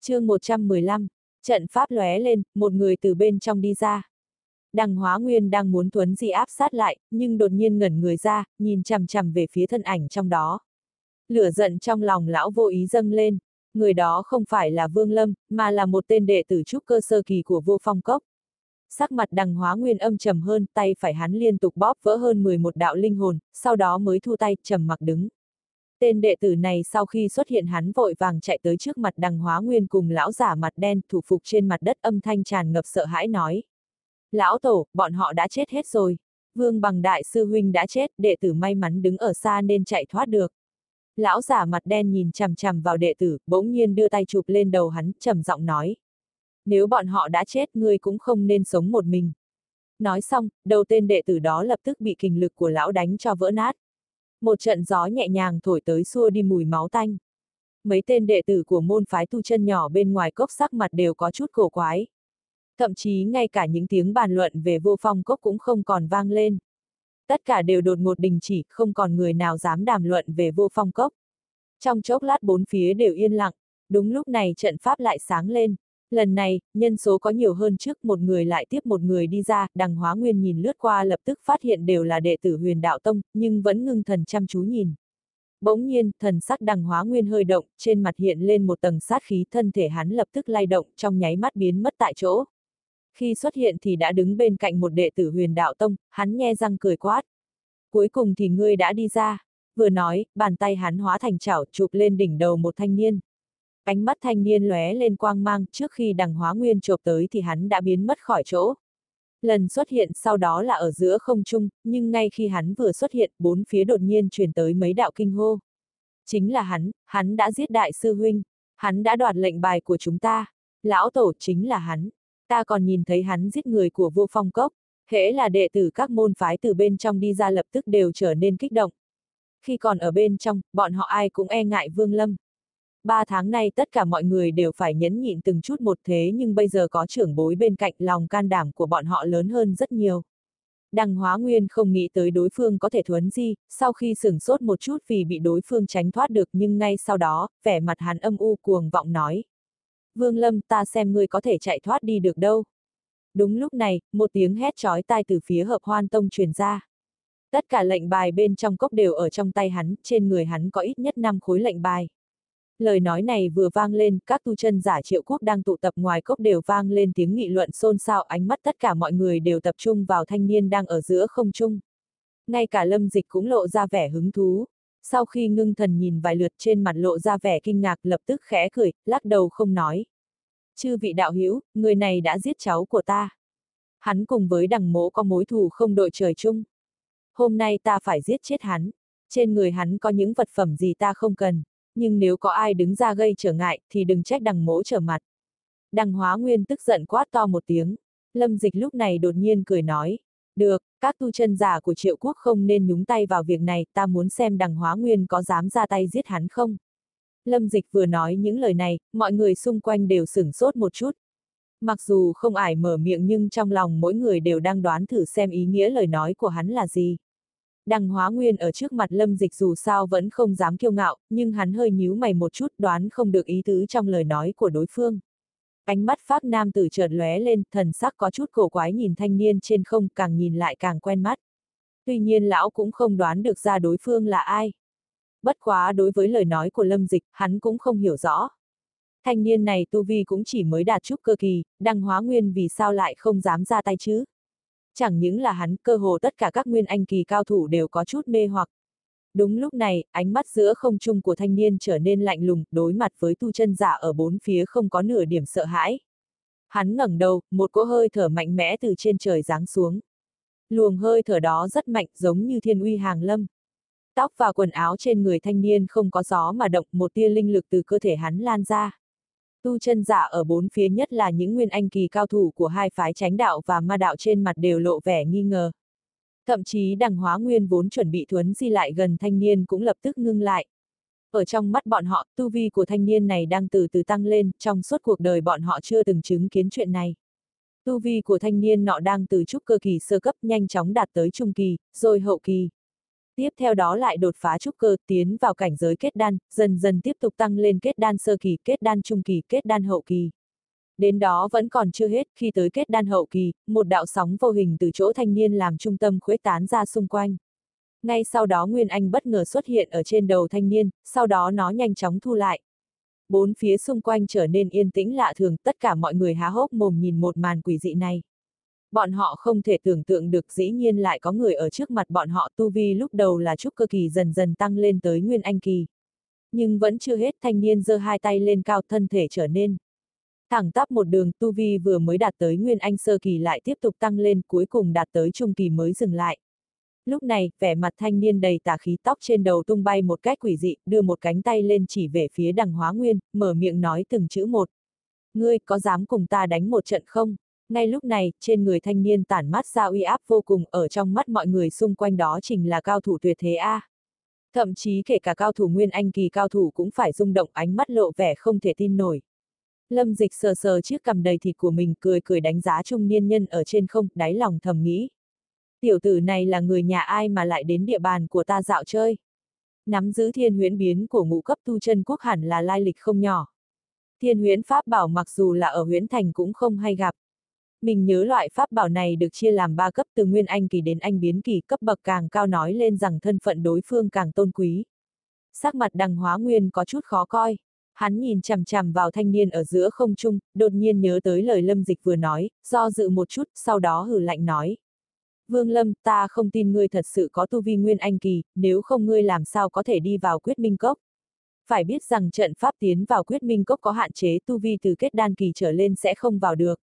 chương 115, trận pháp lóe lên, một người từ bên trong đi ra. Đằng hóa nguyên đang muốn thuấn Di áp sát lại, nhưng đột nhiên ngẩn người ra, nhìn chằm chằm về phía thân ảnh trong đó. Lửa giận trong lòng lão vô ý dâng lên, người đó không phải là Vương Lâm, mà là một tên đệ tử trúc cơ sơ kỳ của vô phong cốc. Sắc mặt đằng hóa nguyên âm trầm hơn, tay phải hắn liên tục bóp vỡ hơn 11 đạo linh hồn, sau đó mới thu tay, trầm mặc đứng. Tên đệ tử này sau khi xuất hiện hắn vội vàng chạy tới trước mặt đằng hóa nguyên cùng lão giả mặt đen thủ phục trên mặt đất âm thanh tràn ngập sợ hãi nói. Lão tổ, bọn họ đã chết hết rồi. Vương bằng đại sư huynh đã chết, đệ tử may mắn đứng ở xa nên chạy thoát được. Lão giả mặt đen nhìn chằm chằm vào đệ tử, bỗng nhiên đưa tay chụp lên đầu hắn, trầm giọng nói. Nếu bọn họ đã chết, ngươi cũng không nên sống một mình. Nói xong, đầu tên đệ tử đó lập tức bị kình lực của lão đánh cho vỡ nát. Một trận gió nhẹ nhàng thổi tới xua đi mùi máu tanh. Mấy tên đệ tử của môn phái tu chân nhỏ bên ngoài cốc sắc mặt đều có chút cổ quái. Thậm chí ngay cả những tiếng bàn luận về vô phong cốc cũng không còn vang lên. Tất cả đều đột ngột đình chỉ, không còn người nào dám đàm luận về vô phong cốc. Trong chốc lát bốn phía đều yên lặng, đúng lúc này trận pháp lại sáng lên. Lần này, nhân số có nhiều hơn trước một người lại tiếp một người đi ra, đằng hóa nguyên nhìn lướt qua lập tức phát hiện đều là đệ tử huyền đạo tông, nhưng vẫn ngưng thần chăm chú nhìn. Bỗng nhiên, thần sắc đằng hóa nguyên hơi động, trên mặt hiện lên một tầng sát khí thân thể hắn lập tức lay động trong nháy mắt biến mất tại chỗ. Khi xuất hiện thì đã đứng bên cạnh một đệ tử huyền đạo tông, hắn nghe răng cười quát. Cuối cùng thì ngươi đã đi ra. Vừa nói, bàn tay hắn hóa thành chảo chụp lên đỉnh đầu một thanh niên. Ánh mắt thanh niên lóe lên quang mang, trước khi đằng hóa nguyên chộp tới thì hắn đã biến mất khỏi chỗ. Lần xuất hiện sau đó là ở giữa không trung, nhưng ngay khi hắn vừa xuất hiện, bốn phía đột nhiên truyền tới mấy đạo kinh hô. Chính là hắn, hắn đã giết đại sư huynh, hắn đã đoạt lệnh bài của chúng ta, lão tổ chính là hắn, ta còn nhìn thấy hắn giết người của vô phong cốc, hễ là đệ tử các môn phái từ bên trong đi ra lập tức đều trở nên kích động. Khi còn ở bên trong, bọn họ ai cũng e ngại Vương Lâm. Ba tháng nay tất cả mọi người đều phải nhẫn nhịn từng chút một thế nhưng bây giờ có trưởng bối bên cạnh lòng can đảm của bọn họ lớn hơn rất nhiều. Đằng Hóa Nguyên không nghĩ tới đối phương có thể thuấn di, sau khi sửng sốt một chút vì bị đối phương tránh thoát được nhưng ngay sau đó, vẻ mặt hắn âm u cuồng vọng nói. Vương Lâm ta xem ngươi có thể chạy thoát đi được đâu. Đúng lúc này, một tiếng hét chói tai từ phía hợp hoan tông truyền ra. Tất cả lệnh bài bên trong cốc đều ở trong tay hắn, trên người hắn có ít nhất 5 khối lệnh bài. Lời nói này vừa vang lên, các tu chân giả triệu quốc đang tụ tập ngoài cốc đều vang lên tiếng nghị luận xôn xao ánh mắt tất cả mọi người đều tập trung vào thanh niên đang ở giữa không trung. Ngay cả lâm dịch cũng lộ ra vẻ hứng thú. Sau khi ngưng thần nhìn vài lượt trên mặt lộ ra vẻ kinh ngạc lập tức khẽ cười, lắc đầu không nói. Chư vị đạo hữu người này đã giết cháu của ta. Hắn cùng với đằng mỗ có mối thù không đội trời chung. Hôm nay ta phải giết chết hắn. Trên người hắn có những vật phẩm gì ta không cần nhưng nếu có ai đứng ra gây trở ngại, thì đừng trách đằng mỗ trở mặt. Đằng hóa nguyên tức giận quát to một tiếng. Lâm dịch lúc này đột nhiên cười nói. Được, các tu chân giả của triệu quốc không nên nhúng tay vào việc này, ta muốn xem đằng hóa nguyên có dám ra tay giết hắn không. Lâm dịch vừa nói những lời này, mọi người xung quanh đều sửng sốt một chút. Mặc dù không ải mở miệng nhưng trong lòng mỗi người đều đang đoán thử xem ý nghĩa lời nói của hắn là gì. Đằng hóa nguyên ở trước mặt lâm dịch dù sao vẫn không dám kiêu ngạo, nhưng hắn hơi nhíu mày một chút đoán không được ý tứ trong lời nói của đối phương. Ánh mắt pháp nam tử chợt lóe lên, thần sắc có chút cổ quái nhìn thanh niên trên không càng nhìn lại càng quen mắt. Tuy nhiên lão cũng không đoán được ra đối phương là ai. Bất quá đối với lời nói của lâm dịch, hắn cũng không hiểu rõ. Thanh niên này tu vi cũng chỉ mới đạt chút cơ kỳ, đăng hóa nguyên vì sao lại không dám ra tay chứ chẳng những là hắn, cơ hồ tất cả các nguyên anh kỳ cao thủ đều có chút mê hoặc. Đúng lúc này, ánh mắt giữa không trung của thanh niên trở nên lạnh lùng, đối mặt với tu chân giả ở bốn phía không có nửa điểm sợ hãi. Hắn ngẩng đầu, một cỗ hơi thở mạnh mẽ từ trên trời giáng xuống. Luồng hơi thở đó rất mạnh, giống như thiên uy hàng lâm. Tóc và quần áo trên người thanh niên không có gió mà động, một tia linh lực từ cơ thể hắn lan ra. Tu chân giả ở bốn phía nhất là những nguyên anh kỳ cao thủ của hai phái tránh đạo và ma đạo trên mặt đều lộ vẻ nghi ngờ. Thậm chí đằng hóa nguyên vốn chuẩn bị thuấn di lại gần thanh niên cũng lập tức ngưng lại. Ở trong mắt bọn họ, tu vi của thanh niên này đang từ từ tăng lên, trong suốt cuộc đời bọn họ chưa từng chứng kiến chuyện này. Tu vi của thanh niên nọ đang từ trúc cơ kỳ sơ cấp nhanh chóng đạt tới trung kỳ, rồi hậu kỳ. Tiếp theo đó lại đột phá trúc cơ, tiến vào cảnh giới kết đan, dần dần tiếp tục tăng lên kết đan sơ kỳ, kết đan trung kỳ, kết đan hậu kỳ. Đến đó vẫn còn chưa hết, khi tới kết đan hậu kỳ, một đạo sóng vô hình từ chỗ thanh niên làm trung tâm khuếch tán ra xung quanh. Ngay sau đó Nguyên Anh bất ngờ xuất hiện ở trên đầu thanh niên, sau đó nó nhanh chóng thu lại. Bốn phía xung quanh trở nên yên tĩnh lạ thường, tất cả mọi người há hốc mồm nhìn một màn quỷ dị này. Bọn họ không thể tưởng tượng được dĩ nhiên lại có người ở trước mặt bọn họ tu vi lúc đầu là trúc cơ kỳ dần dần tăng lên tới Nguyên Anh kỳ. Nhưng vẫn chưa hết thanh niên giơ hai tay lên cao thân thể trở nên. Thẳng tắp một đường tu vi vừa mới đạt tới Nguyên Anh sơ kỳ lại tiếp tục tăng lên cuối cùng đạt tới trung kỳ mới dừng lại. Lúc này, vẻ mặt thanh niên đầy tà khí tóc trên đầu tung bay một cách quỷ dị, đưa một cánh tay lên chỉ về phía đằng hóa nguyên, mở miệng nói từng chữ một. Ngươi, có dám cùng ta đánh một trận không? Ngay lúc này, trên người thanh niên tản mát ra uy áp vô cùng, ở trong mắt mọi người xung quanh đó chính là cao thủ tuyệt thế A. Thậm chí kể cả cao thủ nguyên anh kỳ cao thủ cũng phải rung động ánh mắt lộ vẻ không thể tin nổi. Lâm dịch sờ sờ chiếc cầm đầy thịt của mình cười cười đánh giá trung niên nhân ở trên không, đáy lòng thầm nghĩ. Tiểu tử này là người nhà ai mà lại đến địa bàn của ta dạo chơi. Nắm giữ thiên huyễn biến của ngũ cấp tu chân quốc hẳn là lai lịch không nhỏ. Thiên huyễn pháp bảo mặc dù là ở huyễn thành cũng không hay gặp. Mình nhớ loại pháp bảo này được chia làm ba cấp từ nguyên anh kỳ đến anh biến kỳ cấp bậc càng cao nói lên rằng thân phận đối phương càng tôn quý. Sắc mặt đằng hóa nguyên có chút khó coi. Hắn nhìn chằm chằm vào thanh niên ở giữa không trung, đột nhiên nhớ tới lời lâm dịch vừa nói, do dự một chút, sau đó hử lạnh nói. Vương Lâm, ta không tin ngươi thật sự có tu vi nguyên anh kỳ, nếu không ngươi làm sao có thể đi vào quyết minh cốc. Phải biết rằng trận pháp tiến vào quyết minh cốc có hạn chế tu vi từ kết đan kỳ trở lên sẽ không vào được.